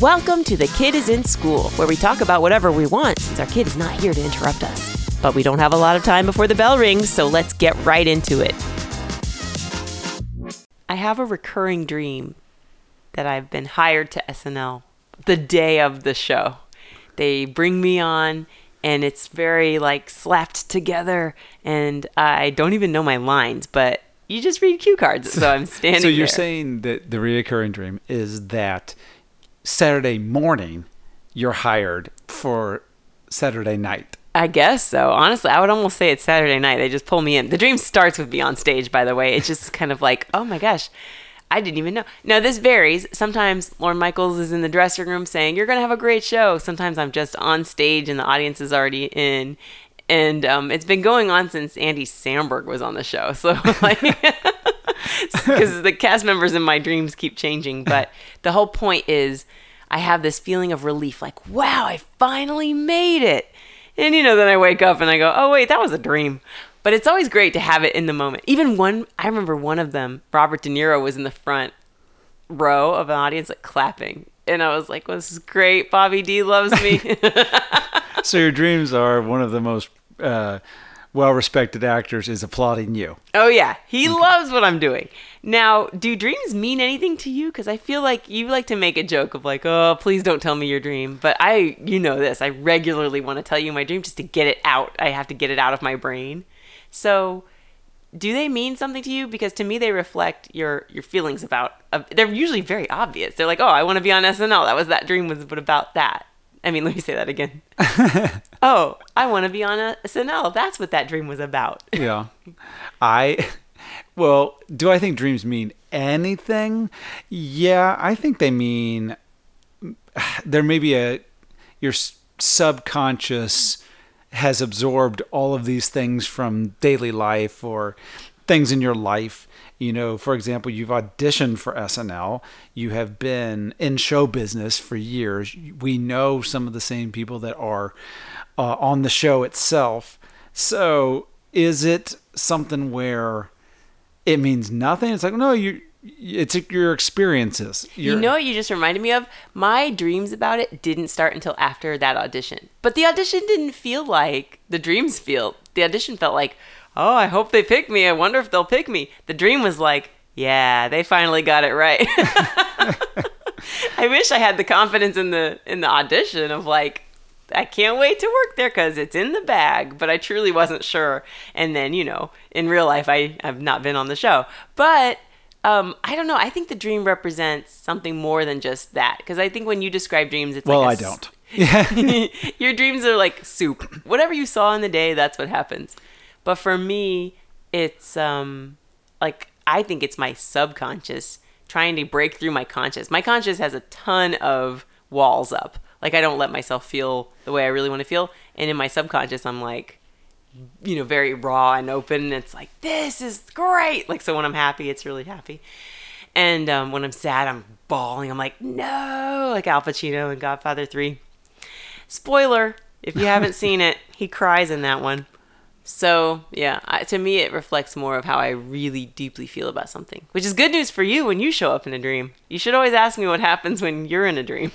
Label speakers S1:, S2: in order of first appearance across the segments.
S1: Welcome to The Kid is in School, where we talk about whatever we want since our kid is not here to interrupt us. But we don't have a lot of time before the bell rings, so let's get right into it. I have a recurring dream that I've been hired to SNL the day of the show. They bring me on and it's very like slapped together and I don't even know my lines, but you just read cue cards. So I'm standing
S2: So you're
S1: there.
S2: saying that the reoccurring dream is that Saturday morning you're hired for Saturday night.
S1: I guess so. Honestly, I would almost say it's Saturday night. They just pull me in. The dream starts with me on stage, by the way. It's just kind of like, oh my gosh, I didn't even know. Now, this varies. Sometimes Lorne Michaels is in the dressing room saying, you're going to have a great show. Sometimes I'm just on stage and the audience is already in. And um, it's been going on since Andy Samberg was on the show. So, like, because the cast members in my dreams keep changing. But the whole point is, I have this feeling of relief like, wow, I finally made it. And, you know, then I wake up and I go, oh, wait, that was a dream. But it's always great to have it in the moment. Even one, I remember one of them, Robert De Niro was in the front row of an audience, like clapping. And I was like, well, this is great. Bobby D loves me.
S2: So your dreams are one of the most uh, well-respected actors is applauding you.
S1: Oh yeah, he loves what I'm doing. Now, do dreams mean anything to you? Because I feel like you like to make a joke of like, oh, please don't tell me your dream. But I, you know this, I regularly want to tell you my dream just to get it out. I have to get it out of my brain. So, do they mean something to you? Because to me, they reflect your your feelings about. Uh, they're usually very obvious. They're like, oh, I want to be on SNL. That was that dream was about that. I mean, let me say that again. oh, I want to be on a SNL. That's what that dream was about.
S2: Yeah. I well, do I think dreams mean anything? Yeah, I think they mean there may be a your subconscious has absorbed all of these things from daily life or things in your life. You know, for example, you've auditioned for SNL. You have been in show business for years. We know some of the same people that are uh, on the show itself. So, is it something where it means nothing? It's like no, you. It's your experiences.
S1: You know what you just reminded me of? My dreams about it didn't start until after that audition. But the audition didn't feel like the dreams feel. The audition felt like, oh, I hope they pick me. I wonder if they'll pick me. The dream was like, yeah, they finally got it right. I wish I had the confidence in the in the audition of like I can't wait to work there because it's in the bag, but I truly wasn't sure. And then, you know, in real life, I have not been on the show. But um, I don't know. I think the dream represents something more than just that. Because I think when you describe dreams, it's like
S2: well, I
S1: like a
S2: don't.
S1: s- Your dreams are like soup. Whatever you saw in the day, that's what happens. But for me, it's um like I think it's my subconscious trying to break through my conscious. My conscious has a ton of walls up. Like I don't let myself feel the way I really want to feel. And in my subconscious, I'm like, you know, very raw and open. And it's like, this is great. Like, so when I'm happy, it's really happy. And um, when I'm sad, I'm bawling. I'm like, no, like Al Pacino in Godfather 3. Spoiler, if you haven't seen it, he cries in that one. So, yeah, I, to me, it reflects more of how I really deeply feel about something, which is good news for you when you show up in a dream. You should always ask me what happens when you're in a dream.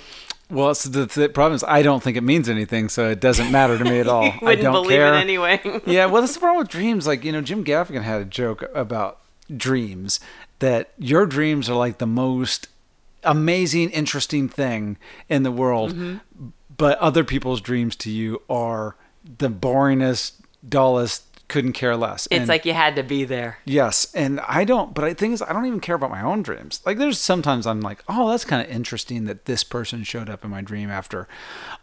S2: Well, it's the, the problem is I don't think it means anything, so it doesn't matter to me at all.
S1: You wouldn't
S2: I don't
S1: believe
S2: care.
S1: it anyway.
S2: yeah, well, that's the problem with dreams. Like, you know, Jim Gaffigan had a joke about dreams that your dreams are like the most amazing, interesting thing in the world,
S1: Mm-hmm.
S2: but other people's dreams to you are the boringest, dullest, couldn't care less.
S1: It's
S2: And-
S1: like you had to be there.
S2: Yes, and I don't. But I think is I don't even care about my own dreams. Like there's sometimes I'm like, oh, that's kind of interesting that this person showed up in my dream after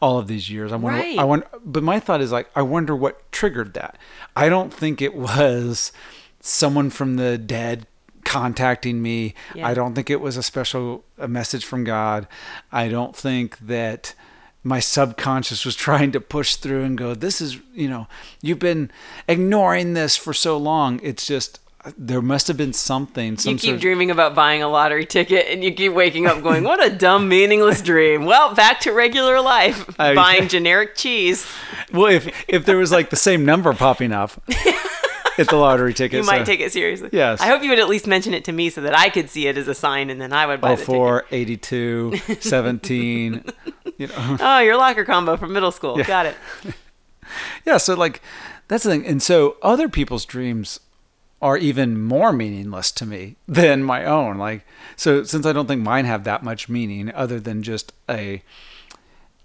S2: all of these years. I wonder.
S1: Right.
S2: I wonder. But my thought is like, I wonder what triggered that. I don't think it was someone from the dead contacting me.
S1: Yeah.
S2: I don't think it was a special a message from God. I don't think that my subconscious was trying to push through and go this is you know you've been ignoring this for so long it's just there must have been something some
S1: You keep
S2: sort of-
S1: dreaming about buying a lottery ticket and you keep waking up going, What a dumb, meaningless dream. Well, back to regular life.
S2: I-
S1: buying generic cheese.
S2: well if if there was like the same number popping up get the lottery ticket.
S1: You might
S2: so-
S1: take it seriously.
S2: Yes.
S1: I hope you would at least mention it to me so that I could see it as a sign and then I would buy oh, the ticket.
S2: 04, 82, 17. You know.
S1: Oh, your locker combo from middle school.
S2: Yeah.
S1: Got it.
S2: Yeah, so like that's the thing. And so other people's dreams are even more meaningless to me than my own. Like so since I don't think mine have that much meaning other than just a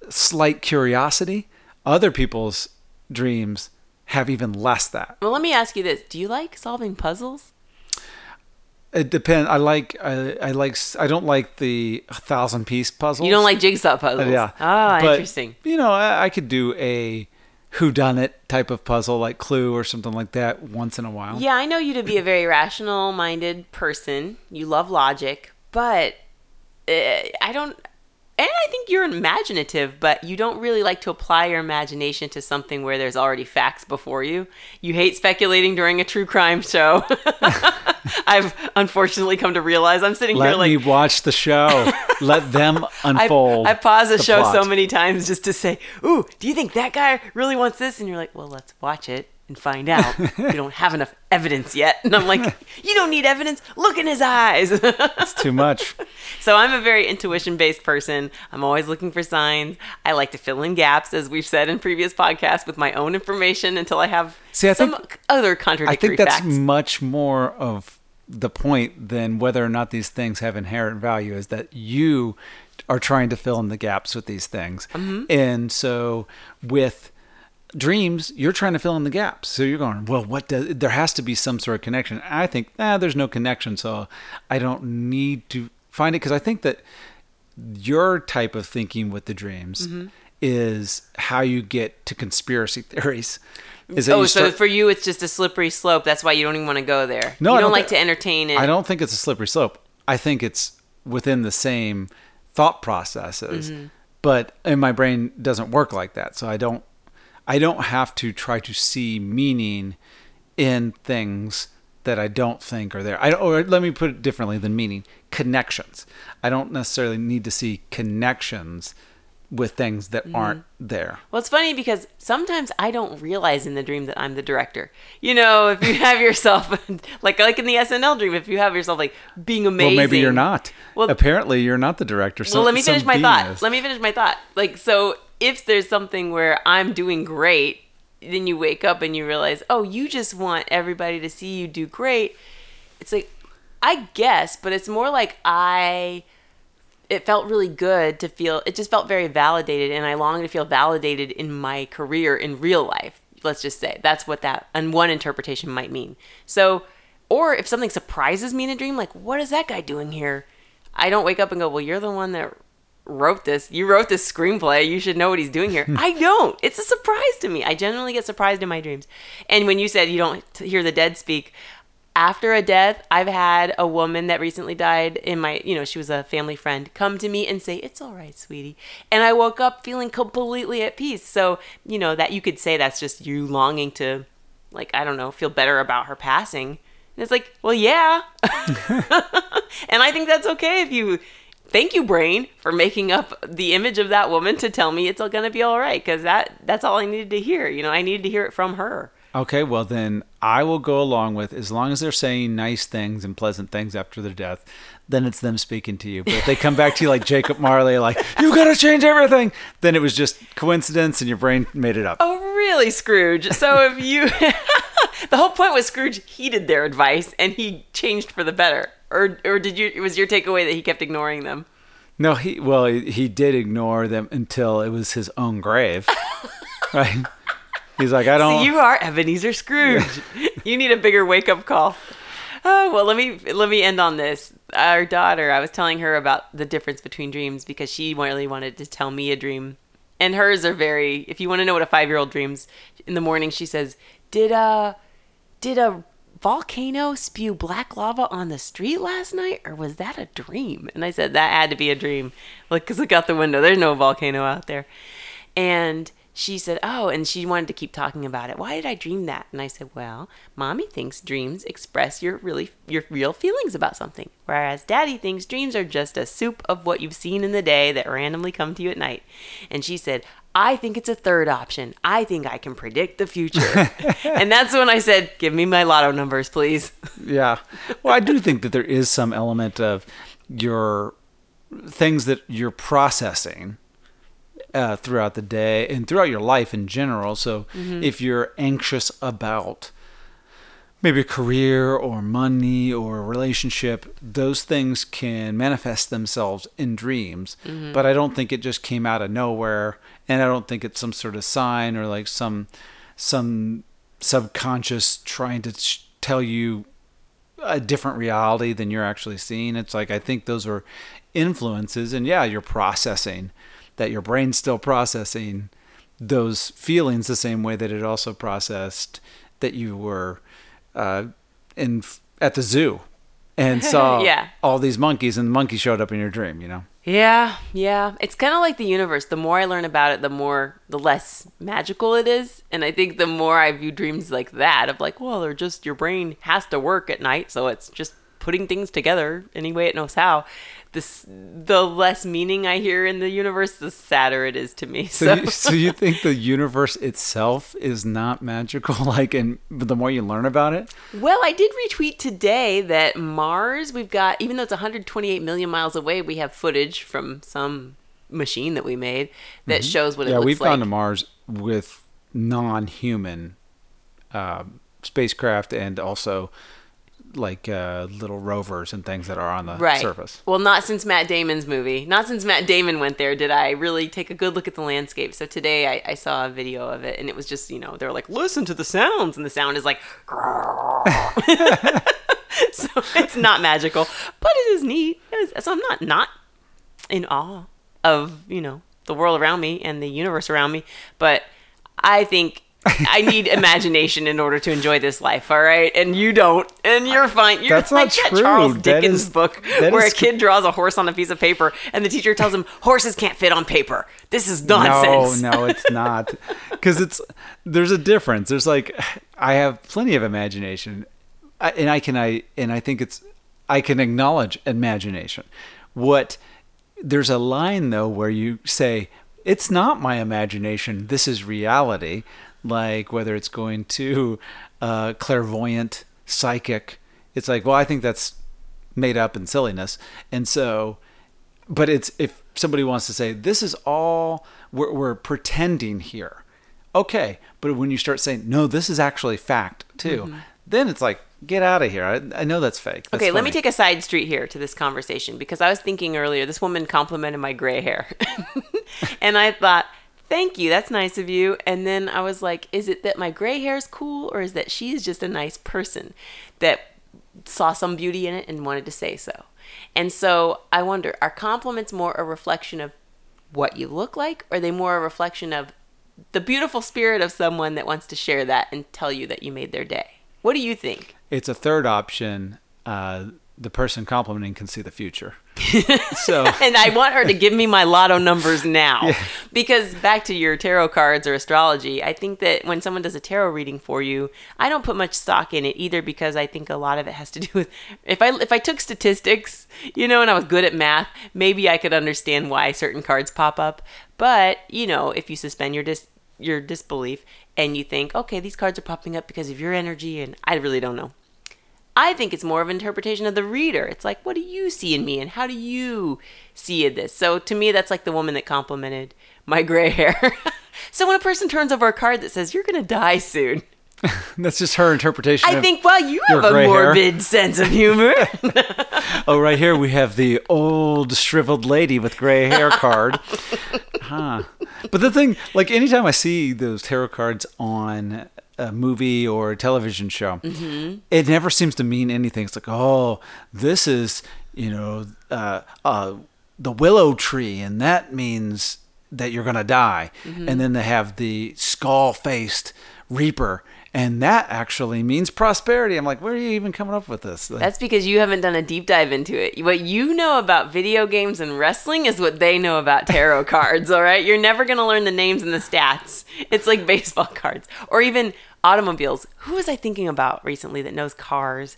S2: slight curiosity, other people's dreams have even less that.
S1: Well, let me ask you this: Do you like solving puzzles?
S2: It depends. I like I, I like I don't like the thousand piece puzzles.
S1: You don't like jigsaw puzzles?
S2: yeah.
S1: Ah,
S2: But,
S1: interesting.
S2: You know, I, I could do a who done it type of puzzle like Clue or something like that once in a while.
S1: Yeah, I know you to be a very rational-minded person. You love logic, but uh, I don't. And I think you're imaginative, but you don't really like to apply your imagination to something where there's already facts before you. You hate speculating during a true crime show. I've unfortunately come to realize I'm sitting
S2: Let
S1: here like Let
S2: me watch the show. Let them unfold.
S1: I pause the,
S2: the
S1: show so many times just to say, "Ooh, do you think that guy really wants this?" And you're like, "Well, let's watch it and find out. we don't have enough evidence yet." And I'm like, "You don't need evidence. Look in his eyes."
S2: It's too much.
S1: so I'm a very intuition-based person. I'm always looking for signs. I like to fill in gaps, as we've said in previous podcasts, with my own information until I have
S2: See, I
S1: some
S2: think-
S1: other
S2: I think that's
S1: facts.
S2: much more of the point than whether or not these things have inherent value is that you are trying to fill in the gaps with these things.
S1: Mm-hmm.
S2: And so with dreams, you're trying to fill in the gaps. So you're going, well, what does there has to be some sort of connection. I think, ah, there's no connection, so I don't need to find it because I think that your type of thinking with the dreams
S1: Mm-hmm.
S2: is how you get to conspiracy theories. Is
S1: Oh,
S2: you
S1: so for you, it's just a slippery slope. That's why you don't even want to go there.
S2: No,
S1: you
S2: I
S1: don't,
S2: don't
S1: like
S2: thi-
S1: to entertain it.
S2: I don't think it's a slippery slope. I think it's within the same thought processes.
S1: Mm-hmm.
S2: But and my brain doesn't work like that. So I don't I don't have to try to see meaning in things that I don't think are there. I don't, or let me put it differently than meaning. Connections. I don't necessarily need to see connections with things that mm-hmm. aren't there.
S1: Well, it's funny because sometimes I don't realize in the dream that I'm the director. You know, if you have yourself like like in the SNL dream, if you have yourself like being amazing.
S2: Well, maybe you're not.
S1: Well-
S2: Apparently, you're not the director.
S1: well, let me finish my thought.
S2: is.
S1: Let me finish my thought. Like, so if there's something where I'm doing great, then you wake up and you realize, oh, you just want everybody to see you do great. It's like, I guess, but it's more like I. It felt really good to feel. It just felt very validated, and I long to feel validated in my career in real life. Let's just say that's what that and one interpretation might mean. So, or if something surprises me in a dream, like what is that guy doing here? I don't wake up and go, well, you're the one that wrote this. You wrote this screenplay. You should know what he's doing here. I don't. It's a surprise to me. I generally get surprised in my dreams. And when you said you don't hear the dead speak, after a death, I've had a woman that recently died in my, you know, she was a family friend, come to me and say, It's all right, sweetie. And I woke up feeling completely at peace. So, you know, that you could say that's just you longing to, like, I don't know, feel better about her passing. And it's like, well, yeah. and I think that's okay if you thank you brain for making up the image of that woman to tell me it's all gonna be all right because that that's all i needed to hear you know i needed to hear it from her
S2: Okay, well then I will go along with as long as they're saying nice things and pleasant things after their death, then it's them speaking to you. But if they come back to you like Jacob Marley, like you got to change everything, then it was just coincidence and your brain made it up.
S1: oh really scrooge so if you the whole point was scrooge heeded their advice and he changed for the better or or did you was your takeaway that he kept ignoring them
S2: No, he well he, he did ignore them until it was his own grave, right? He's like, I don't.
S1: See, you are Ebenezer Scrooge. you need a bigger wake up call. Oh, well, let me let me end on this. Our daughter, I was telling her about the difference between dreams because she really wanted to tell me a dream, and hers are very. If you want to know what a five year old dreams, in the morning she says, "Did a did a volcano spew black lava on the street last night, or was that a dream?" And I said that had to be a dream. Look, cause look out the window. There's no volcano out there, and she said, "Oh," and she wanted to keep talking about it. Why did I dream that? And I said, "Well, mommy thinks dreams express your really your real feelings about something, whereas daddy thinks dreams are just a soup of what you've seen in the day that randomly come to you at night." And she said, "I think it's a third option. I think I can predict the future." and that's when I said, "Give me my lotto numbers, please."
S2: yeah. Well, I do think that there is some element of your things that you're processing uh, throughout the day and throughout your life in general. So if you're anxious about maybe a career or money or a relationship, those things can manifest themselves in dreams. But I don't think it just came out of nowhere, and I don't think it's some sort of sign or like some some subconscious trying to sh- tell you a different reality than you're actually seeing. It's like I think those are influences, and yeah, you're processing that your brain's still processing those feelings the same way that it also processed that you were uh, in at the zoo and saw
S1: Yeah.
S2: all these monkeys, and the monkey showed up in your dream. You know.
S1: Yeah, yeah. It's kind of like the universe. The more I learn about it, the more, the less magical it is. And I think the more I view dreams like that, of like, well, they're just your brain has to work at night, so it's just putting things together any way it knows how. This, the less meaning I hear in the universe, the sadder it is to me.
S2: So,
S1: So,
S2: you, so you think the universe itself is not magical? Like, and the more you learn about it,
S1: well, I did retweet today that Mars, we've got, even though it's 128 million miles away, we have footage from some machine that we made that shows what it
S2: Mm-hmm. yeah, we've
S1: like.
S2: gone to Mars with non-human um, spacecraft and also like uh, little rovers and things that are on the
S1: right.
S2: surface.
S1: Well, not since Matt Damon's movie. Not since Matt Damon went there did I really take a good look at the landscape. So today I, I saw a video of it, and it was just you know they're like, listen to the sounds, and the sound is like. so it's not magical, but it is neat. It so I'm not not in awe of you know the world around me and the universe around me, but I think I need imagination in order to enjoy this life. All right, and you don't, and you're fine. You're
S2: That's
S1: like
S2: not
S1: that
S2: true.
S1: Charles Dickens
S2: is-
S1: book where
S2: is-
S1: a kid draws a horse on a piece of paper, and the teacher tells him horses can't fit on paper. This is nonsense.
S2: No, no, it's not. Because it's there's a difference. There's like I have plenty of imagination, and I can I and I think it's I can acknowledge imagination. What there's a line though where you say it's not my imagination. This is reality. Like whether it's going to uh, clairvoyant, psychic. It's like well, I think that's made up and silliness, and so but it's if somebody wants to say this is all we're, we're pretending here. Okay but when you start saying no this is actually fact too then it's like get out of here. I, I know that's fake. That's
S1: Okay, let me take a side street here to this conversation because I was thinking earlier, this woman complimented my gray hair. and I thought, thank you, that's nice of you. And then I was like, is it that my gray hair is cool or is that she's just a nice person that saw some beauty in it and wanted to say so? And so I wonder, are compliments more a reflection of what you look like or are they more a reflection of the beautiful spirit of someone that wants to share that and tell you that you made their day? What do you think?
S2: it's a third option uh, the person complimenting can see the future so
S1: and I want her to give me my lotto numbers now. Because back to your tarot cards or astrology, I think that when someone does a tarot reading for you, I don't put much stock in it either because I think a lot of it has to do with if I if I took statistics, you know, and I was good at math, maybe I could understand why certain cards pop up. But, you know, if you suspend your dis your disbelief and you think, okay, these cards are popping up because of your energy and I really don't know. I think it's more of an interpretation of the reader. It's like, what do you see in me, and how do you see this? So to me, that's like the woman that complimented my gray hair. so when a person turns over a card that says you're gonna die soon,
S2: that's just her interpretation
S1: I think, well, you have a
S2: gray hair.
S1: morbid sense of humor.
S2: oh right here we have the old shriveled lady with gray hair card huh but the thing like anytime i see those tarot cards on a movie or a television show it never seems to mean anything it's like oh this is you know uh, uh, the willow tree and that means that you're gonna die and then they have the skull faced reaper and that actually means prosperity. I'm like, where are you even coming up with this? Like,
S1: That's because you haven't done a deep dive into it. What you know about video games and wrestling is what they know about tarot cards, all right? You're never going to learn the names and the stats. It's like baseball cards or even automobiles. Who was I thinking about recently that knows cars?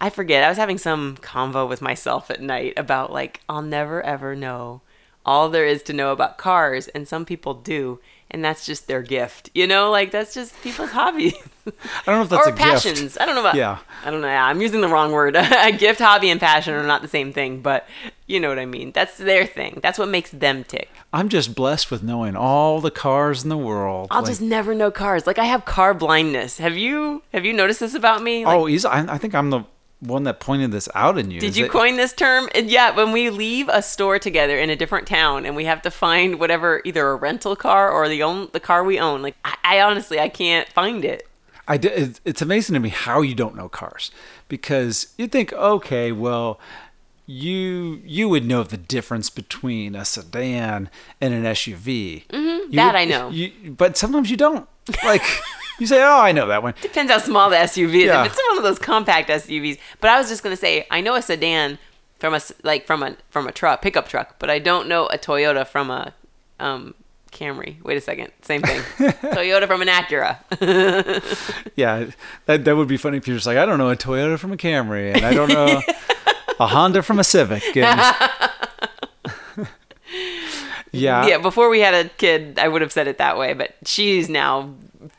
S1: I forget. I was having some convo with myself at night about like, I'll never ever know all there is to know about cars, and some people do. And that's just their gift, you know. Like that's just people's hobby.
S2: I don't know if that's
S1: or
S2: a
S1: passions.
S2: gift.
S1: I don't know about.
S2: Yeah.
S1: I don't know. Yeah, I'm using the wrong word. a gift, hobby, and passion are not the same thing, but you know what I mean. That's their thing. That's what makes them tick.
S2: I'm just blessed with knowing all the cars in the world.
S1: I'll
S2: Like,
S1: just never know cars. Like I have car blindness. Have you? Have you noticed this about me? Like,
S2: oh, he's. I, I think I'm the one that pointed this out in you.
S1: Did
S2: Is
S1: you
S2: it-
S1: coin this term? And yeah, when we leave a store together in a different town and we have to find whatever, either a rental car or the own the car we own. Like I, I honestly, I can't find it.
S2: I di- it's- it's amazing to me how you don't know cars because you think, okay, well, you you would know the difference between a sedan and an SUV. Mm-hmm,
S1: that I know.
S2: You, but sometimes you don't. Like you say, oh, I know that one.
S1: Depends how small the SUV is.
S2: Yeah.
S1: If it's one of those compact SUVs, but I was just gonna say, I know a sedan from a like from a from a truck pickup truck, but I don't know a Toyota from a um, Camry. Wait a second, same thing. Toyota from an Acura.
S2: Yeah, that that would be funny if you're just like, I don't know a Toyota from a Camry, and I don't know a Honda from a Civic. And, yeah,
S1: yeah, before we had a kid, I would have said it that way, but she's now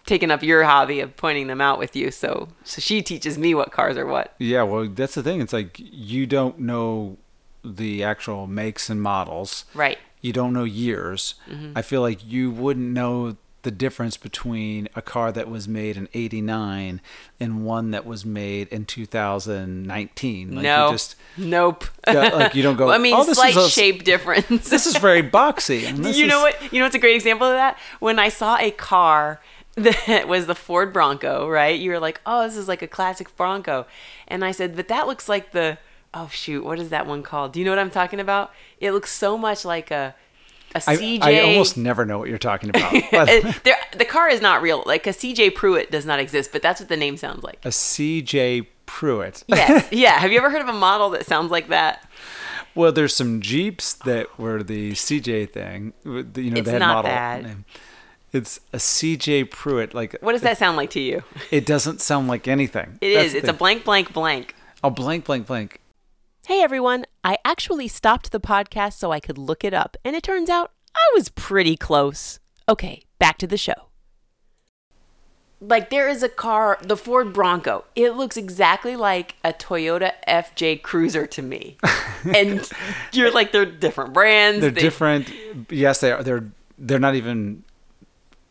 S1: taken up your hobby of pointing them out with you. So so she teaches me what cars are what.
S2: Yeah, well, that's the thing. It's like you don't know the actual makes and models.
S1: Right.
S2: You don't know years.
S1: Mm-hmm.
S2: I feel like you wouldn't know the difference between a car that was made in 89 and one that was made in 2019. Like
S1: no.
S2: You just,
S1: nope.
S2: Yeah, like, you don't go,
S1: Well, I mean,
S2: "Oh, this
S1: slight
S2: is a-
S1: shape difference.
S2: this is very boxy. And this
S1: you know
S2: is-
S1: what? You know what's a great example of that? When I saw a car that was the Ford Bronco, right? You were like, "Oh, this is like a classic Bronco," and I said, "But that looks like the oh shoot, what is that one called? Do you know what I'm talking about? It looks so much like a, a CJ.
S2: I almost never know what you're talking about.
S1: There- the car is not real. Like a CJ Pruitt does not exist, but that's what the name sounds like.
S2: a CJ Pruitt.
S1: Yes, yeah. Have you ever heard of a model that sounds like that?
S2: Well, there's some Jeeps that were the CJ thing. You know,
S1: It's
S2: they had
S1: not
S2: model
S1: that.
S2: name. It's a CJ Pruitt. Like
S1: What does that sound like to you?
S2: It doesn't sound like anything.
S1: It
S2: That's
S1: is.
S2: the
S1: It's a blank, blank, blank.
S2: a blank, blank, blank.
S1: Hey everyone, I actually stopped the podcast so I could look it up, and it turns out I was pretty close. Okay, back to the show. Like, there is a car, the Ford Bronco. It looks exactly like a Toyota FJ Cruiser to me. and you're like, they're different brands.
S2: They're
S1: they-
S2: different. Yes, they are. They're they're not even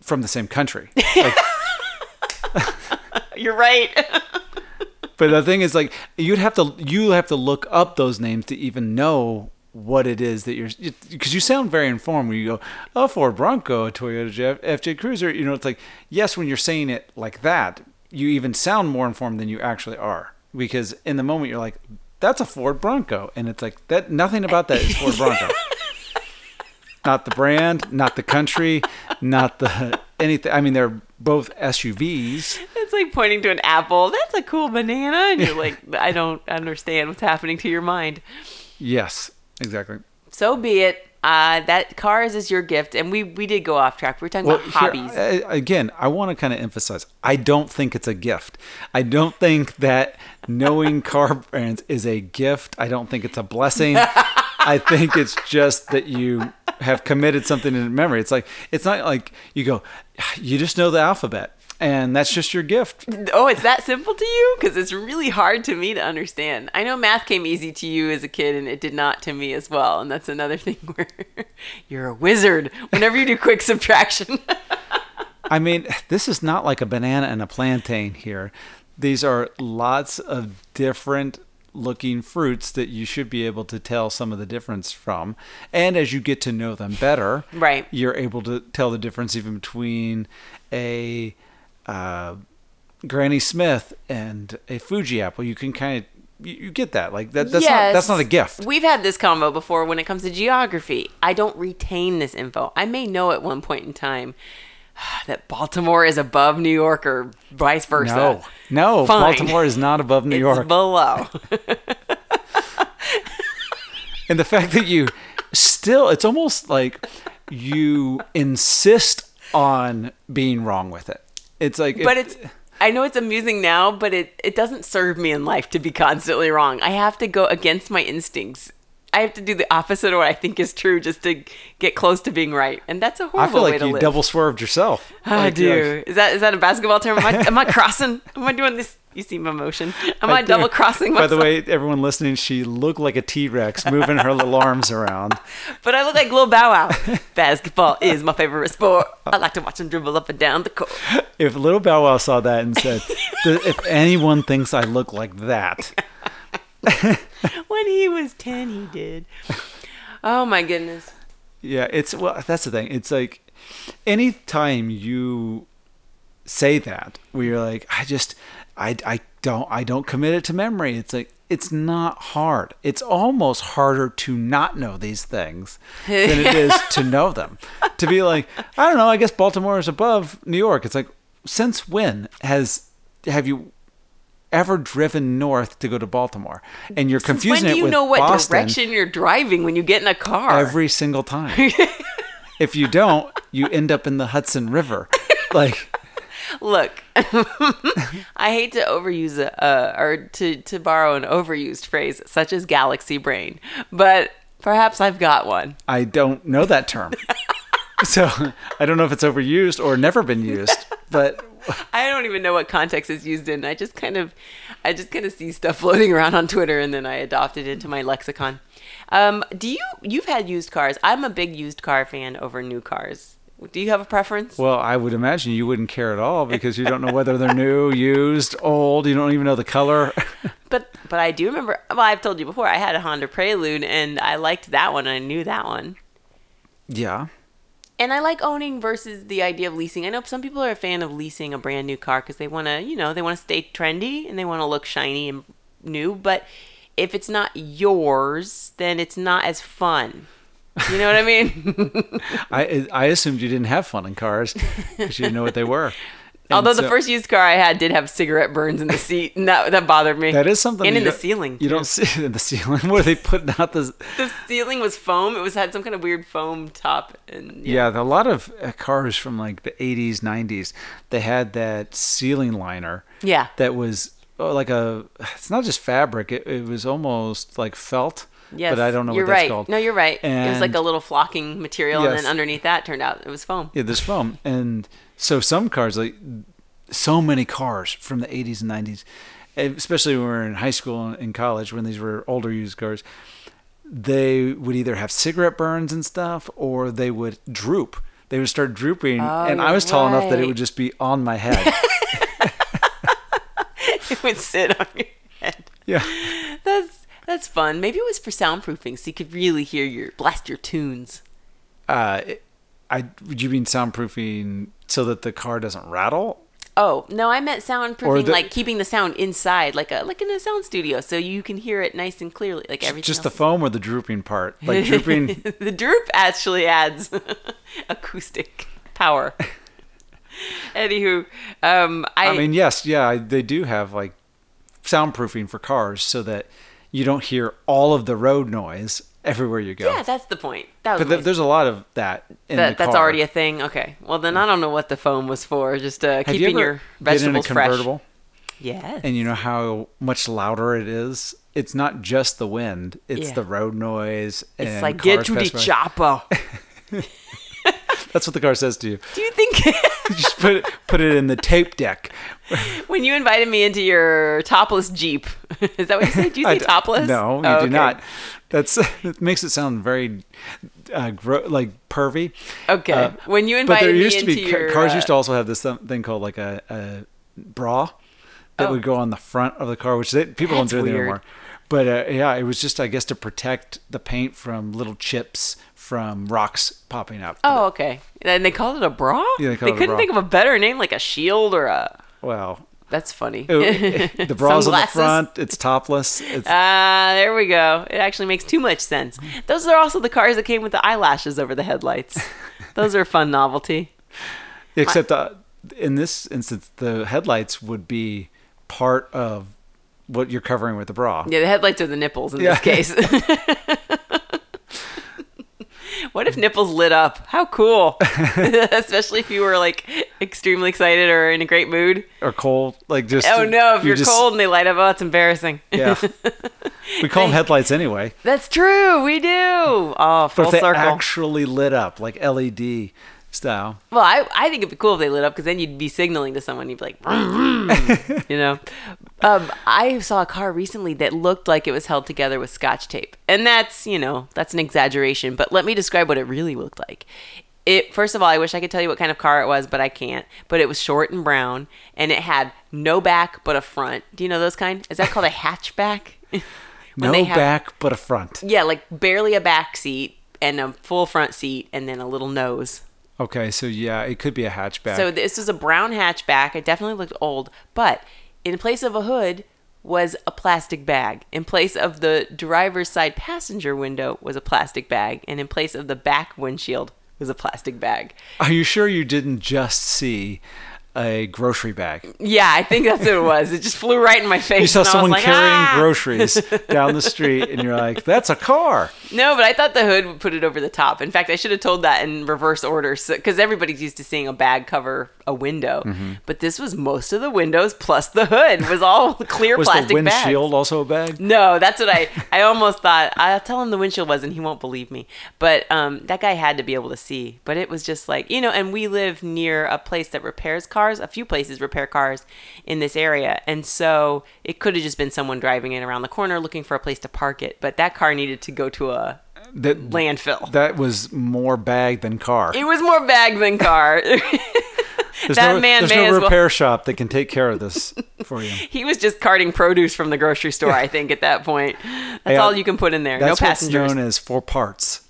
S2: from the same country. Like,
S1: You're right.
S2: but the thing is, like, you'd have to you have to look up those names to even know what it is that you're because you sound very informed when you go, oh, Ford Bronco, a Toyota FJ Cruiser. You know, it's like yes, when you're saying it like that, you even sound more informed than you actually are because in the moment you're like, that's a Ford Bronco, and it's like that. Nothing about that is Ford Bronco. not the brand, not the country, not the anything. I mean, they're both SUVs.
S1: it's like pointing to an apple. That's a cool banana. And you're like, I don't understand what's happening to your mind.
S2: Yes, exactly.
S1: So be it. Uh, that cars is your gift, and we we did go off track. We were talking about
S2: here,
S1: hobbies.
S2: uh, again, I want to kind of emphasize. I don't think it's a gift. I don't think that knowing car brands is a gift. I don't think it's a blessing. I think it's just that you have committed something in memory. It's like it's not like you go, you just know the alphabet, and that's just your gift.
S1: oh, it's that simple to you? Because it's really hard to me to understand. I know math came easy to you as a kid, and it did not to me as well. And that's another thing where you're a wizard whenever you do quick subtraction.
S2: I mean, this is not like a banana and a plantain here. These are lots of different looking fruits that you should be able to tell some of the difference from. And as you get to know them better,
S1: Right.
S2: you're able to tell the difference even between a uh, Granny Smith and a Fuji apple. You can kind of you, you get that like that. That's not that's not a gift.
S1: We've had this combo before when it comes to geography. I don't retain this info. I may know at one point in time that Baltimore is above New York or vice versa.
S2: No, no,
S1: Fine.
S2: Baltimore is not above New
S1: it's
S2: York.
S1: below.
S2: and the fact that you still, it's almost like you insist on being wrong with it. It's like,
S1: but
S2: if-
S1: it's I know it's amusing now, but it it doesn't serve me in life to be constantly wrong. I have to go against my instincts. I have to do the opposite of what I think is true just to get close to being right, and that's a horrible thing.
S2: I feel
S1: way
S2: like
S1: to
S2: you
S1: live.
S2: double swerved yourself.
S1: I
S2: Like,
S1: do. Is that is that a basketball term? Am I, am I crossing? Am I doing this? You see my motion? Am I
S2: Like,
S1: double crossing myself?
S2: By the way, everyone listening, she looked like a T Rex moving her little arms around.
S1: But I look like Lil Bow Wow. Basketball is my favorite sport. I like to watch him dribble up and down the court.
S2: If Little Bow Wow saw that and said, "If anyone thinks I look like that,"
S1: When he was ten, he did. Oh my goodness.
S2: yeah, it's well. That's the thing. It's like anytime you say that, where you're like, "I just, I, I don't, I don't commit it to memory." It's like it's not hard. It's almost harder to not know these things than it is to know them. To be like, I don't know. I guess Baltimore is above New York. It's like, since when has have you ever driven north to go to Baltimore? And you're
S1: Since
S2: confusing
S1: when do you know what
S2: Boston
S1: direction you're driving when you get in a car?
S2: every single time. if you don't, you end up in the Hudson River. Like,
S1: Look, I hate to overuse a uh, or to to borrow an overused phrase such as galaxy brain, but perhaps I've got one.
S2: I don't know that term. so I don't know if it's overused or never been used. But
S1: I don't even know what context it's used in. I just kind of, I just kind of see stuff floating around on Twitter, and then I adopt it into my lexicon. Um, do you? You've had used cars. I'm a big used car fan over new cars. Do you have a preference?
S2: well, I would imagine you wouldn't care at all because you don't know whether they're new, used, old. You don't even know the color.
S1: But but I do remember. Well, I've told you before. I had a Honda Prelude, and I liked that one. And I knew that one.
S2: yeah.
S1: And I like owning versus the idea of leasing. I know some people are a fan of leasing a brand new car because they want to, you know, they want to stay trendy and they want to look shiny and new. But if it's not yours, then it's not as fun. You know what I mean?
S2: I I assumed you didn't have fun in cars because you didn't know what they were.
S1: Although the first used car I had did have cigarette burns in the seat, and that that bothered me.
S2: that is something
S1: And in the ceiling.
S2: You don't see it in the ceiling where they putting out the
S1: The ceiling was foam. It was had some kind of weird foam top, and
S2: Yeah, a lot of uh, cars from like the 80s, 90s, they had that ceiling liner.
S1: Yeah.
S2: That was oh, like a, it's not just fabric, it, it was almost like felt.
S1: Yes,
S2: But I don't know
S1: you're
S2: what that's
S1: right.
S2: called.
S1: No, you're right. And it was like a little flocking material, and then underneath that turned out it was foam.
S2: Yeah, this foam. And so some cars, like so many cars from the 80s and 90s, especially when we were in high school and in college, when these were older used cars, they would either have cigarette burns and stuff or they would droop. They would start drooping. and I
S1: Oh,
S2: was tall enough that it would just be on my head.
S1: it would sit on your head.
S2: yeah.
S1: That's that's fun. Maybe it was for soundproofing, so you could really hear your blast your tunes.
S2: Uh, I would you mean soundproofing so that the car doesn't rattle?
S1: Oh no, I meant soundproofing,
S2: the-
S1: like keeping the sound inside, like a like in a sound studio, so you can hear it nice and clearly, like everything.
S2: Just the foam or the drooping part? Like drooping.
S1: the droop actually adds acoustic power. Anywho, um, I,
S2: I mean, yes, yeah, they do have like soundproofing for cars so that you don't hear all of the road noise everywhere you go.
S1: yeah, that's the point. That was
S2: but th- there's a lot of that in
S1: that,
S2: the
S1: that's
S2: car.
S1: already a thing. Okay, well then I don't know what the foam was for. Just uh, keeping
S2: you
S1: your
S2: been in a
S1: vegetables fresh.
S2: convertible
S1: Yes.
S2: and you know how much louder it is? It's not just the wind; it's
S1: Yeah.
S2: the road noise.
S1: it's like get to the
S2: by.
S1: chopper.
S2: That's what the car says to you.
S1: Do you think
S2: just put it, put it in the tape deck.
S1: when you invited me into your topless jeep, is that what you said? Do you say topless?
S2: No, you
S1: Oh,
S2: do
S1: okay.
S2: not. That's it makes it sound very uh, gro- like pervy.
S1: Okay.
S2: Uh,
S1: when you
S2: but there used to be
S1: your,
S2: cars
S1: uh,
S2: used to also have this thing called like a, a bra that
S1: Oh.
S2: would go on the front of the car, which they, people
S1: That's
S2: don't do
S1: weird.
S2: anymore. But uh, yeah, it was just I guess to protect the paint from little chips from rocks popping up.
S1: Oh, okay. And they called it a bra.
S2: Yeah, they called it
S1: couldn't
S2: bra.
S1: think of a better name, like a shield or a.
S2: Well,
S1: That's funny.
S2: it- the bra's on the front. It's topless.
S1: Ah, there we go. It actually makes too much sense. Those are also the cars that came with the eyelashes over the headlights. Those are a fun novelty.
S2: Except uh, in this instance, the headlights would be part of what you're covering with the bra.
S1: Yeah, the headlights are the nipples in
S2: Yeah.
S1: this case. what if nipples lit up? How cool! Especially if you were like extremely excited or in a great mood.
S2: Or cold, like just.
S1: Oh no, if
S2: you
S1: you're
S2: just-
S1: cold and they light up, oh, it's embarrassing.
S2: Yeah. we call them headlights anyway.
S1: That's true. We do. Oh, full But
S2: if they
S1: circle.
S2: actually lit up, like LED style.
S1: Well, I, I think it'd be cool if they lit up because then you'd be signaling to someone. You'd be like, vroom, vroom, you know. Um, I saw a car recently that looked like it was held together with scotch tape, and that's you know that's an exaggeration. But let me describe what it really looked like. It first of all, I wish I could tell you what kind of car it was, but I can't. But it was short and brown, and it had no back but a front. Do you know those kind? Is that called a hatchback?
S2: No
S1: have-
S2: back, but a front.
S1: Yeah, like barely a back seat and a full front seat, and then a little nose.
S2: Okay, so yeah, it could be a hatchback.
S1: So this was a brown hatchback. It definitely looked old, but in place of a hood was a plastic bag. In place of the driver's side passenger window was a plastic bag, and in place of the back windshield was a plastic bag.
S2: Are you sure you didn't just see a grocery bag?
S1: Yeah, I think that's what it was. It just flew right in my face.
S2: You saw
S1: and I was
S2: someone
S1: like,
S2: carrying
S1: "Ah!"
S2: groceries down the street, and you're like, "That's a car."
S1: No, but I thought the hood would put it over the top. In fact, I should have told that in reverse order because everybody's used to seeing a bag cover a window,
S2: Mm-hmm.
S1: but this was most of the windows plus the hood was all clear
S2: Was
S1: plastic
S2: the
S1: bags.
S2: windshield also a bag?
S1: No, that's what I. I almost thought. I'll tell him the windshield was, and he won't believe me. But um, that guy had to be able to see. But it was just like you know, and we live near a place that repairs cars. A few places repair cars in this area, and so it could have just been someone driving in around the corner looking for a place to park it. But that car needed to go to a
S2: That
S1: landfill.
S2: that was more bag than car.
S1: it was more bag than car.
S2: There's
S1: that
S2: no,
S1: man
S2: there's
S1: may
S2: no
S1: as well-
S2: repair shop that can take care of this for you.
S1: he was just carting produce from the grocery store. I think at that point, that's
S2: Yeah,
S1: all you can put in there. No
S2: That's what's
S1: passengers.
S2: known as for parts.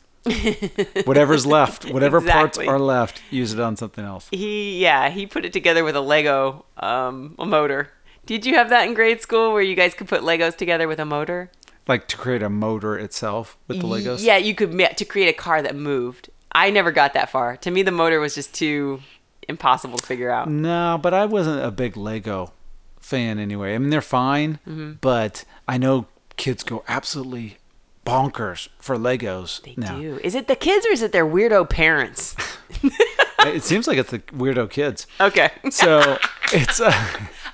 S2: Whatever's left, whatever
S1: Exactly.
S2: parts are left, use it on something else.
S1: he yeah he put it together with a lego um a motor did you have that in grade school where you guys could put legos together with a motor
S2: Like to create a motor itself with the Legos.
S1: yeah you could to create a car that moved i never got that far to me the motor was just too impossible to figure out
S2: No, but I wasn't a big Lego fan anyway. I mean, they're fine,
S1: Mm-hmm.
S2: but I know kids go absolutely bonkers for Legos
S1: they
S2: now.
S1: do is it the kids or is it their weirdo parents
S2: It seems like it's the weirdo kids.
S1: okay
S2: So it's uh,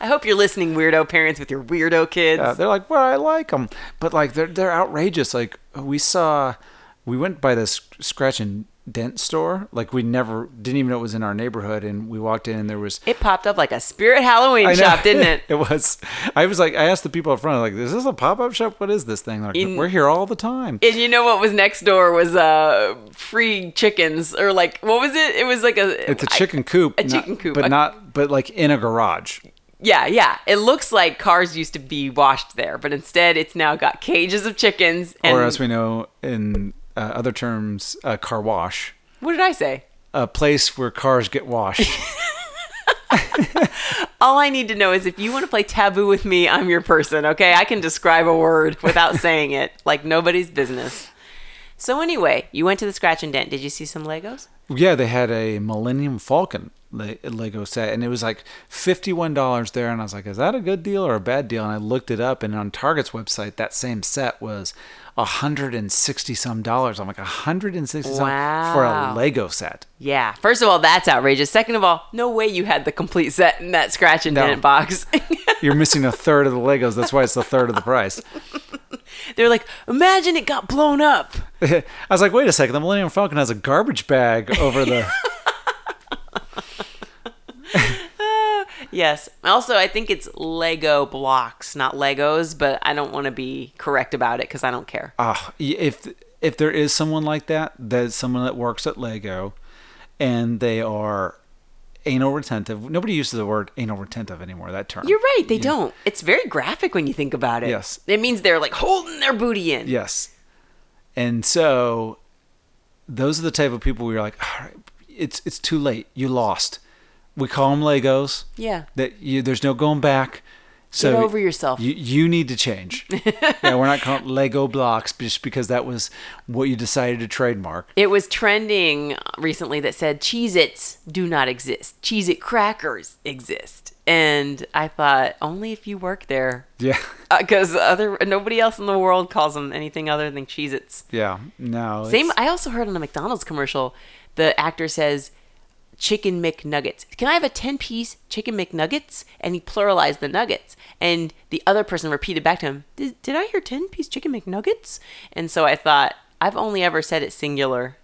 S1: i hope you're listening weirdo parents with your weirdo kids
S2: uh, they're like, well, I like them, but like they're they're outrageous. Like we saw, we went by this scratch and dent store. Like we never didn't even know it was in our neighborhood, and we walked in and there was.
S1: it popped up like a spirit halloween shop didn't it
S2: it was. I was like, I asked the people up front, like, "Is this a pop up shop? What is this thing?" Like,
S1: In-
S2: we're here all the time.
S1: And you know what was next door was uh free chickens or like what was it? It was like a
S2: It's a chicken coop.
S1: a
S2: not-
S1: chicken coop.
S2: but
S1: A-
S2: not. But like in a garage.
S1: Yeah, yeah. It looks like cars used to be washed there, but instead it's now got cages of chickens and
S2: or as we know in uh, other terms, a car wash,
S1: what did I say?
S2: a place where cars get washed.
S1: All I need to know is if you want to play taboo with me, I'm your person, okay? I can describe a word without saying it like nobody's business. So anyway, you went to the scratch and dent. Did you see some Legos?
S2: yeah, they had a Millennium Falcon Lego set, and it was like fifty-one dollars there. And I was like, "Is that a good deal or a bad deal?" And I looked it up, and on Target's website, that same set was a hundred and sixty some dollars. I'm like, a hundred and sixty some for a Lego set.
S1: Yeah. First of all, that's outrageous. Second of all, no way you had the complete set in that scratch and
S2: No.
S1: dent box.
S2: You're missing a third of the Legos. That's why it's the third of the price.
S1: They're like, imagine it got blown up.
S2: I was like, wait a second, the Millennium Falcon has a garbage bag over the.
S1: Yes. Also, I think it's Lego blocks, not Legos, but I don't want to be correct about it because I don't care.
S2: Ah, if if there is someone like that, that's someone that works at Lego, and they are anal retentive. Nobody uses the word anal retentive anymore. That term.
S1: You're right. They don't. It's very graphic when you think about it.
S2: Yes.
S1: It means they're like holding their booty in.
S2: Yes. And so, those are the type of people where you're like, all right, it's it's too late. You lost. We call them Legos.
S1: Yeah.
S2: That you there's no going back. So
S1: Get over yourself.
S2: You, you need to change. yeah, we're not calling it Lego blocks just because that was what you decided to trademark.
S1: It was trending recently that said Cheez Its do not exist. Cheez It crackers exist. And I thought, only if you work there.
S2: Yeah.
S1: Uh, because other nobody else in the world calls them anything other than Cheez Its.
S2: Yeah. No.
S1: Same. I also heard on a McDonald's commercial, the actor says, "Chicken McNuggets." Can I have a ten-piece chicken McNuggets? And he pluralized the nuggets, and the other person repeated back to him, "Did, did I hear ten-piece chicken McNuggets?" And so I thought, I've only ever said it singular.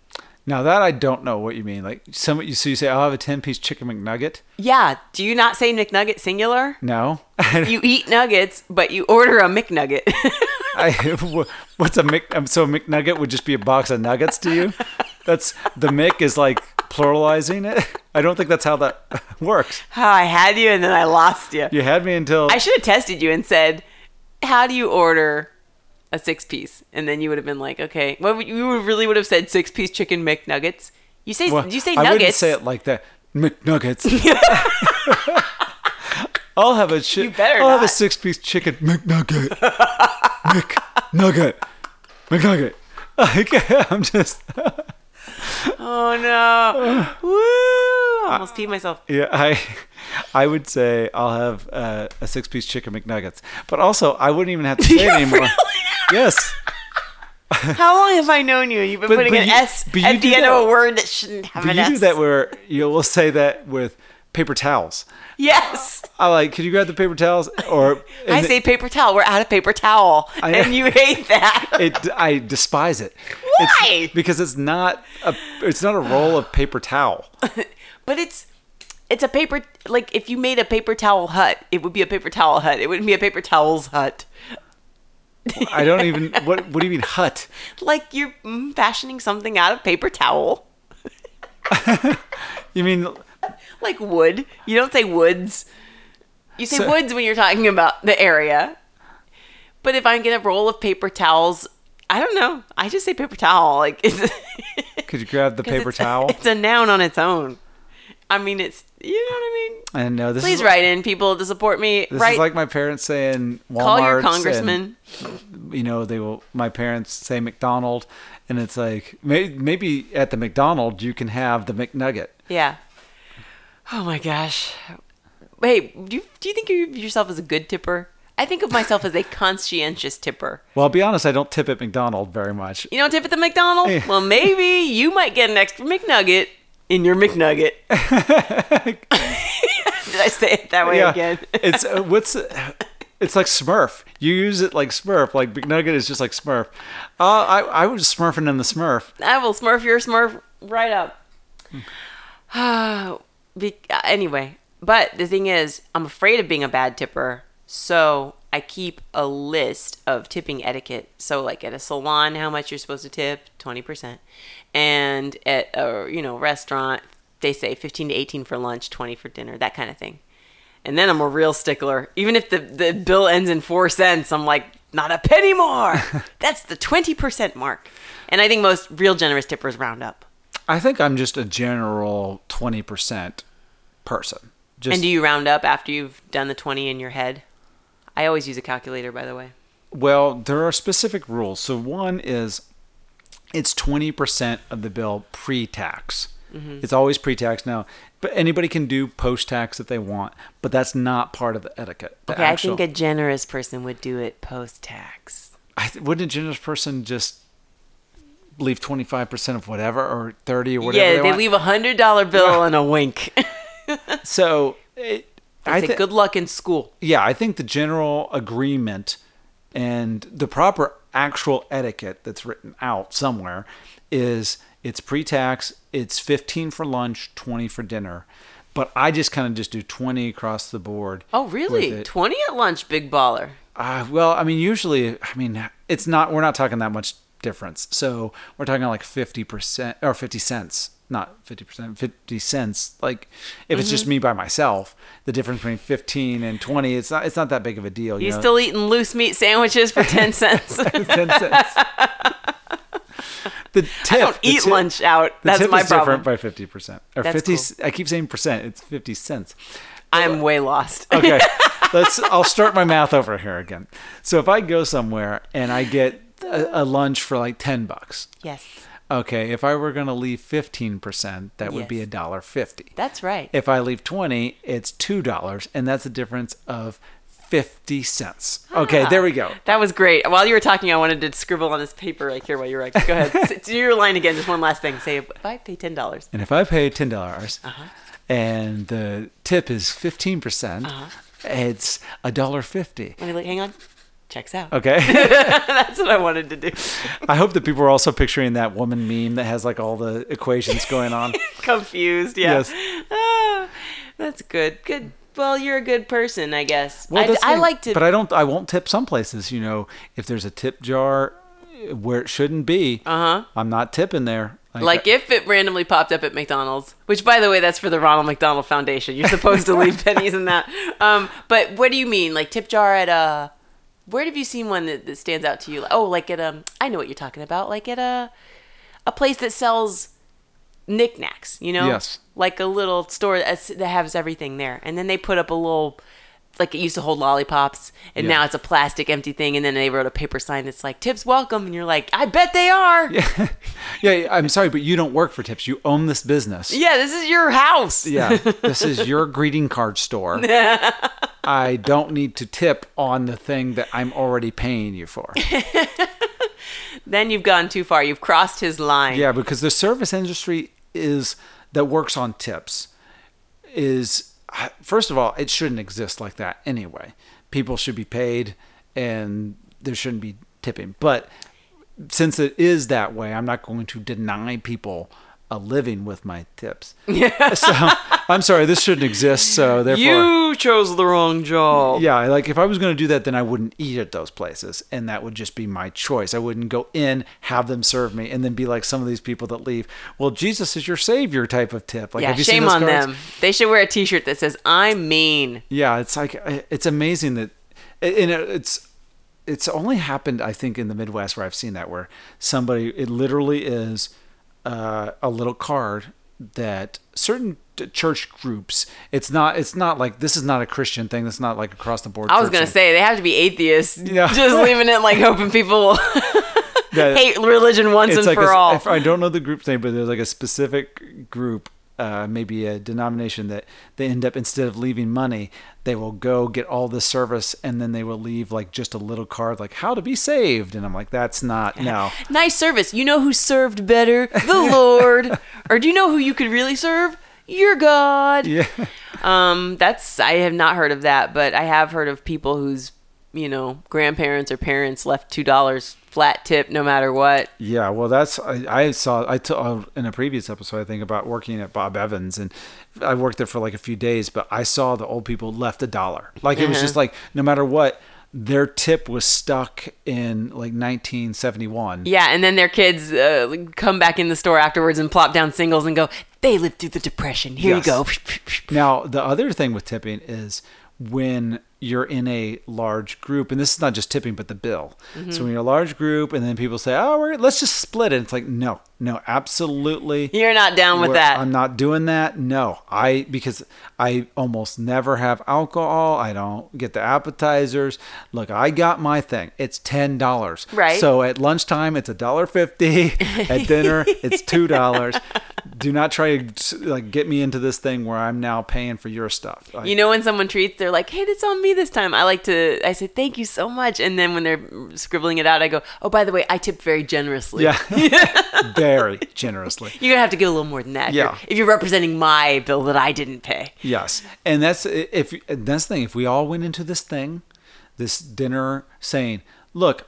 S2: Now that I don't know what you mean. Like some you so you say I'll have a ten piece chicken McNugget.
S1: Yeah. Do you not say McNugget singular?
S2: No.
S1: You eat nuggets, but you order a McNugget.
S2: I, what's a Mc? um, So a McNugget would just be a box of nuggets to you. That's the Mick is like pluralizing it. I don't think that's how that works.
S1: How I had you and then I lost you.
S2: You had me until
S1: I should have tested you and said, "How do you order a six piece?" And then you would have been like, "Okay." Well, you really would have said six piece chicken McNuggets. You say
S2: Well,
S1: you say
S2: I wouldn't say it like that. McNuggets. I'll have a chi-
S1: You better
S2: I'll have a
S1: not.
S2: six piece chicken McNugget. McNugget. McNugget. Like, I'm just
S1: oh no! Woo! I almost peed myself.
S2: yeah. I I would say I'll have uh, a six piece chicken McNuggets, but also I wouldn't even have to say it anymore. Yes.
S1: How long have I known you? You've been
S2: But-
S1: putting
S2: but
S1: an
S2: you-
S1: S
S2: but you
S1: at
S2: do
S1: the end
S2: that-
S1: of a word that shouldn't have
S2: But
S1: an
S2: you
S1: S.
S2: do that where you will say that with paper towels.
S1: yes.
S2: I like. Could you grab the paper towels? Or
S1: I say paper towel. We're out of paper towel,
S2: I-
S1: and you hate that.
S2: it. I despise it.
S1: Why?
S2: It's, because it's not a. It's not a roll of paper towel.
S1: But it's it's a paper like if you made a paper towel hut, it would be a paper towel hut. It wouldn't be a paper towels hut.
S2: I don't even. What What do you mean hut?
S1: Like you're mm, fashioning something out of paper towel,
S2: You mean
S1: like wood. You don't say woods. You say
S2: So-
S1: woods when you're talking about the area. But if I'm get a roll of paper towels, I don't know. I just say paper towel. Like it's
S2: could you grab the paper
S1: it's-
S2: towel?
S1: It's a noun on its own. I mean, it's you know what I mean.
S2: I know this
S1: Please
S2: is.
S1: write in people to support me.
S2: This
S1: write,
S2: is like my parents saying Walmart.
S1: call your congressman.
S2: you know, they will. My parents say McDonald, and it's like may, maybe at the McDonald you can have the McNugget.
S1: Yeah. Oh my gosh. Wait, do you, do you think of yourself as a good tipper? I think of myself as a conscientious tipper.
S2: Well, I'll be honest. I don't tip at McDonald's very much.
S1: You don't tip at the McDonald's?
S2: Yeah.
S1: Well, maybe you might get an extra McNugget in your McNugget. Did I say it that way again?
S2: it's uh, what's it's like Smurf. You use it like Smurf. Like McNugget is just like Smurf. Uh, I I was smurfing in the Smurf.
S1: I will smurf your smurf right up. Be- uh, anyway, but the thing is, I'm afraid of being a bad tipper, so I keep a list of tipping etiquette. So, like at a salon, how much you're supposed to tip, twenty percent, and at a you know restaurant, they say fifteen to eighteen for lunch, twenty for dinner, that kind of thing. And then I'm a real stickler. Even if the, the bill ends in four cents, I'm like, not a penny more. That's the 20% mark. And I think most real generous tippers round up.
S2: I think I'm just a general twenty percent person. Just
S1: and do you round up after you've done the 20 in your head? I always use a calculator, by the way.
S2: Well, there are specific rules. So one is it's 20% of the bill pre-tax.
S1: Mm-hmm.
S2: It's always pre-tax now, but anybody can do post-tax if they want, but that's not part of the etiquette. The
S1: Okay,
S2: actual-
S1: I think a generous person would do it post tax.
S2: Wouldn't a generous person just leave 25% of whatever or 30 or whatever
S1: Yeah,
S2: they,
S1: they leave a hundred dollar bill and a wink.
S2: So it,
S1: I
S2: think
S1: good luck in school.
S2: yeah, I think the general agreement and the proper actual etiquette that's written out somewhere is it's pre-tax, it's 15 for lunch, 20 for dinner. But I just kind of just do 20 across the board.
S1: Oh, really? 20 at lunch, big baller.
S2: Uh, well, I mean, usually, I mean, it's not, we're not talking that much difference. So we're talking like 50% or 50 cents, not 50%, 50 cents. Like if it's
S1: Mm-hmm.
S2: just me by myself, the difference between 15 and 20, it's not, it's not that big of a deal.
S1: You
S2: You know?
S1: still eating loose meat sandwiches for 10 cents?
S2: 10 cents. the tip.
S1: I don't eat
S2: tip-
S1: lunch out. That's my problem.
S2: different by 50%. Or
S1: That's
S2: 50, I keep saying percent, it's 50 cents.
S1: I'm way lost.
S2: Okay. let's. I'll start my math over here again. So if I go somewhere and I get a, a lunch for like ten bucks,
S1: Yes,
S2: okay. If I were gonna leave fifteen percent, that would be
S1: Yes.
S2: a dollar fifty.
S1: that's right.
S2: If I leave twenty, it's two dollars, and that's a difference of fifty cents. Okay, there we go.
S1: That was great. While you were talking, I wanted to scribble on this paper right here while you were like, go ahead. Do your line again. Just one last thing. Say, if I pay ten dollars.
S2: And if I pay ten dollars,
S1: Uh-huh.
S2: and the tip is fifteen percent,
S1: Uh-huh.
S2: it's a dollar fifty.
S1: Let. Hang on. Checks out.
S2: Okay.
S1: That's what I wanted to do.
S2: I hope that people are also picturing that woman meme that has like all the equations going on.
S1: Confused. Yeah.
S2: Yes.
S1: Ah, that's good. Good. Well, you're a good person, I guess.
S2: Well,
S1: I, I like to.
S2: but I don't. I won't tip some places. You know, if there's a tip jar where it shouldn't be,
S1: Uh huh.
S2: I'm not tipping there.
S1: Like if it randomly popped up at McDonald's, which by the way, that's for the Ronald McDonald Foundation. You're supposed to leave pennies in that. Um, but what do you mean, like tip jar at a? Where have you seen one that, that stands out to you? Oh, like at um, I know what you're talking about. Like at a, a place that sells knickknacks. You know,
S2: Yes.
S1: like a little store that has everything there, and then they put up a little. Like it used to hold lollipops, and
S2: Yeah.
S1: now it's a plastic empty thing. And then they wrote a paper sign that's like "Tips welcome," and you're like, "I bet they are." Yeah,
S2: yeah, I'm sorry, but you don't work for tips. You own this business.
S1: Yeah, this is your house.
S2: Yeah, this is your greeting card store. I don't need to tip on the thing that I'm already paying you for.
S1: Then you've gone too far. You've crossed his line.
S2: Yeah, because the service industry is that works on tips is first of all, it shouldn't exist like that anyway. People should be paid and there shouldn't be tipping. But since it is that way, I'm not going to deny people a living with my tips. Yeah. so I'm sorry, this shouldn't exist. So therefore,
S1: You chose the wrong job.
S2: yeah, like if I was going to do that, then I wouldn't eat at those places, and that would just be my choice. I wouldn't go in, have them serve me, and then be like some of these people that leave. Well, Jesus is your savior type of tip. Like,
S1: Yeah,
S2: have you seen
S1: shame on
S2: cards?
S1: them. They should wear a T-shirt that says "I'm mean."
S2: Yeah, it's like uh, it's amazing that, and uh, it's it's only happened I think in the Midwest where I've seen that where somebody it literally is uh, a little card that certain church groups it's not it's not like this is not a Christian thing. This is not like across the board.
S1: I was gonna
S2: thing.
S1: say they have to be atheists.
S2: Yeah.
S1: Just leaving it like hoping people will
S2: That-
S1: hate religion once and
S2: like
S1: for
S2: a,
S1: all.
S2: I don't know the group's name, but there's like a specific group, uh, maybe a denomination that they end up instead of leaving money, they will go get all the service and then they will leave like just a little card like how to be saved, and I'm like that's not no.
S1: nice service. You know who served better? The Lord. or do you know who you could really serve? Your God.
S2: Yeah,
S1: Um, that's I have not heard of that, but I have heard of people whose you know grandparents or parents left two dollars flat tip no matter what.
S2: yeah. Well, that's I, I saw I t- uh, in a previous episode I think about working at Bob Evans, and I worked there for like a few days, but I saw the old people left a dollar. Like it was
S1: Uh-huh.
S2: just like no matter what. Their tip was stuck in like 1971.
S1: Yeah, and then their kids uh, come back in the store afterwards and plop down singles and go, "They lived through the depression. Here
S2: Yes.
S1: you go."
S2: Now, the other thing with tipping is when you're in a large group, and this is not just tipping, but the bill.
S1: Mm-hmm.
S2: So when you're a large group, and then people say, "Oh, we're, let's just split it," it's like, no, no, absolutely.
S1: You're not down with that.
S2: I'm not doing that. No, I because I almost never have alcohol. I don't get the appetizers. Look, I got my thing. It's ten dollars.
S1: Right.
S2: So at lunchtime, it's a dollar fifty. At dinner, it's two dollars. Do not try to like get me into this thing where I'm now paying for your stuff. Like,
S1: You know when someone treats, they're like, "Hey, it's on me this time." I like to. I say, "Thank you so much," and then when they're scribbling it out, I go, "Oh, by the way, I tipped very generously."
S2: yeah, very generously.
S1: You're gonna have to give a little more than that.
S2: Yeah.
S1: If you're representing my bill that I didn't pay.
S2: Yes, and that's if that's the thing. If we all went into this thing, this dinner, saying, "Look,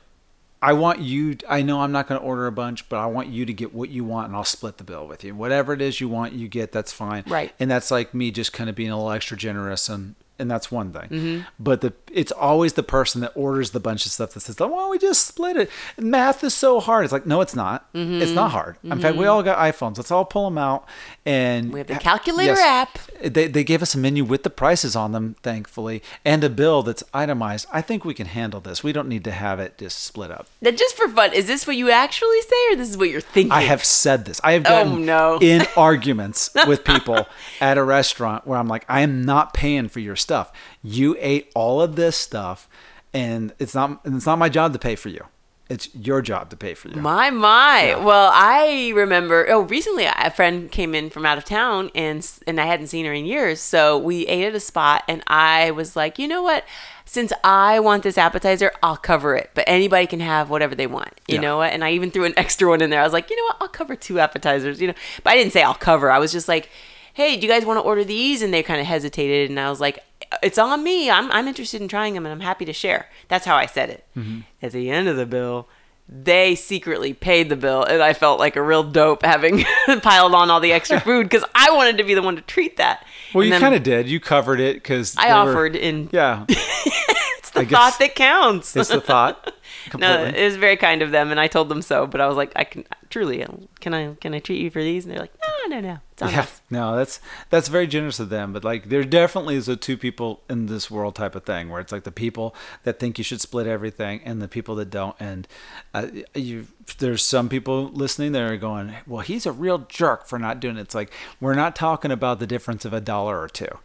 S2: I want you. I know I'm not going to order a bunch, but I want you to get what you want, and I'll split the bill with you. Whatever it is you want, you get. That's fine.
S1: Right.
S2: And that's like me just kind of being a little extra generous and. And that's one thing,
S1: Mm-hmm.
S2: but the it's always the person that orders the bunch of stuff that says, "Why don't we just split it?" Math is so hard. It's like, no, it's not. It's not hard. In fact, we all got iPhones. Let's all pull them out and
S1: Mm-hmm. We have the calculator app.
S2: they, they gave us a menu with the prices on them, thankfully, and a bill that's itemized. I think we can handle this. We don't need to have it just split up.
S1: Now, just for fun, is this what you actually say, or this is what you're thinking?
S2: I have said this. I have
S1: Oh,
S2: gotten
S1: no.
S2: in arguments with people at a restaurant where I'm like, I am not paying for your stuff. Stuff. You ate all of this stuff, and it's not and it's not my job to pay for you. It's your job to pay for you.
S1: My my. Well, I remember. Oh, recently a friend came in from out of town, and and I hadn't seen her in years. So we ate at a spot, and I was like, you know what? Since I want this appetizer, I'll cover it. But anybody can have whatever they want. You
S2: Yeah.
S1: know what? And I even threw an extra one in there. I was like, you know what? I'll cover two appetizers. You know, but I didn't say I'll cover. I was just like, hey, do you guys want to order these? And they kind of hesitated, and I was like, it's on me. I'm I'm interested in trying them, and I'm happy to share. That's how I said it.
S2: Mm-hmm.
S1: At the end of the bill, they secretly paid the bill, and I felt like a real dope having piled on all the extra food because I wanted to be the one to treat that.
S2: Well,
S1: And
S2: you kind of did. You covered it because
S1: I offered in.
S2: Yeah,
S1: It's the
S2: I
S1: thought that counts.
S2: it's the thought.
S1: No, it was very kind of them, and I told them so. But I was like, I can truly, can I can I treat you for these? And they're like, no, no, no, it's on
S2: yeah,
S1: us.
S2: no, that's that's very generous of them. But like, there definitely is a two people in this world type of thing where it's like the people that think you should split everything and the people that don't. And uh, you, there's some people listening that are going, "Well, he's a real jerk for not doing it." It's like we're not talking about the difference of a dollar or two.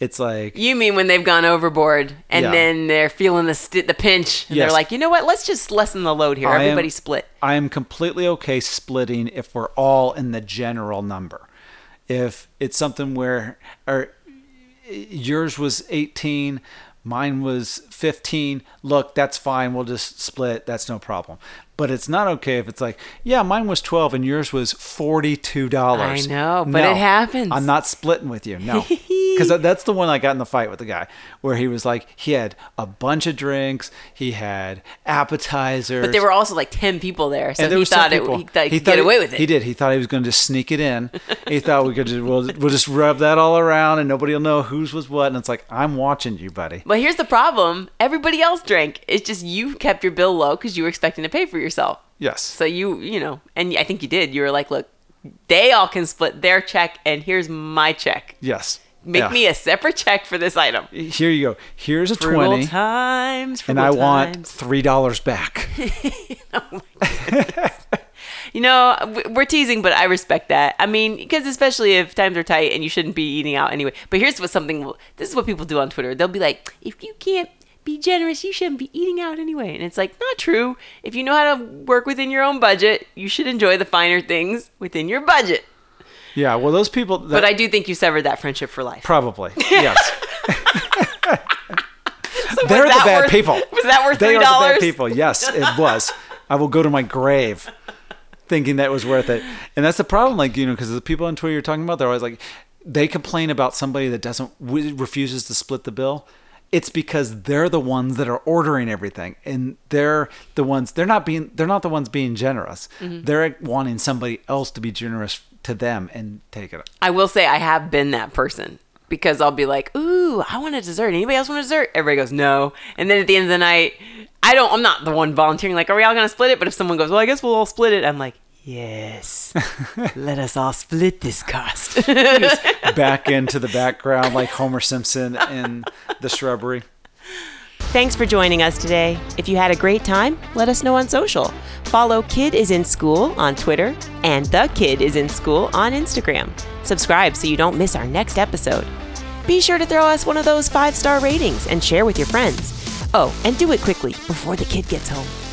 S2: It's like
S1: You mean when they've gone overboard and
S2: Yeah.
S1: then they're feeling the st- the pinch, and they're like, you know what? Let's just lessen the load here.
S2: I am-
S1: Everybody split.
S2: I am completely okay splitting if we're all in the general number. If it's something where or yours was 18, mine was 15, look, that's fine. We'll just split. That's no problem. But it's not okay if it's like, yeah, mine was 12 and yours was $42.
S1: I know, but it happens.
S2: I'm not splitting with you. No. Because that's the one I got in the fight with the guy where he was like, he had a bunch of drinks, he had appetizers.
S1: But there were also like ten people there, so
S2: there
S1: he thought it.
S2: people-
S1: He thought he, could
S2: thought
S1: get
S2: he-
S1: away with it.
S2: He did. He thought he was going to just sneak it in. he thought we could just we'll, we'll just rub that all around and nobody will know whose was what. And it's like I'm watching you, buddy.
S1: But here's the problem: everybody else drank. It's just you kept your bill low because you were expecting to pay for yourself.
S2: Yes.
S1: So you, you know, and I think you did. You were like, look, they all can split their check, and here's my check.
S2: Yes.
S1: Make
S2: Yeah.
S1: me a separate check for this item.
S2: Here you go. Here's a
S1: Frugal
S2: twenty,
S1: times,
S2: and I want three dollars back.
S1: Oh you know, we're teasing, but I respect that. I mean, because especially if times are tight and you shouldn't be eating out anyway. But here's what something. This is what people do on Twitter. They'll be like, if you can't be generous, you shouldn't be eating out anyway. And it's like not true. If you know how to work within your own budget, you should enjoy the finer things within your budget.
S2: yeah. Well, those people. That,
S1: But I do think you severed that friendship for life.
S2: probably yes.
S1: So
S2: They're the bad
S1: worth-
S2: people.
S1: Was that worth
S2: They
S1: three
S2: are the bad people. Yes, it was. I will go to my grave thinking that was worth it. And that's the problem, like you know, because the people on Twitter you're talking about, they're always like, they complain about somebody that doesn't refuses to split the bill. It's because they're the ones that are ordering everything, and they're the ones. They're not being. They're not the ones being generous.
S1: Mm-hmm.
S2: They're wanting somebody else to be generous to them and take it.
S1: I will say I have been that person because I'll be like, "Ooh, I want a dessert. Anybody else want a dessert?" Everybody goes, "No." And then at the end of the night, I don't. I'm not the one volunteering. Like, are we all gonna split it? But if someone goes, "Well, I guess we'll all split it," I'm like, "Yes, let us all split this cost."
S2: Back into the background, like Homer Simpson in the shrubbery.
S1: Thanks for joining us today. If you had a great time, let us know on social. Follow Kid is in School on Twitter and The Kid is in School on Instagram. Subscribe so you don't miss our next episode. Be sure to throw us one of those five star ratings and share with your friends. Oh, and do it quickly before the kid gets home.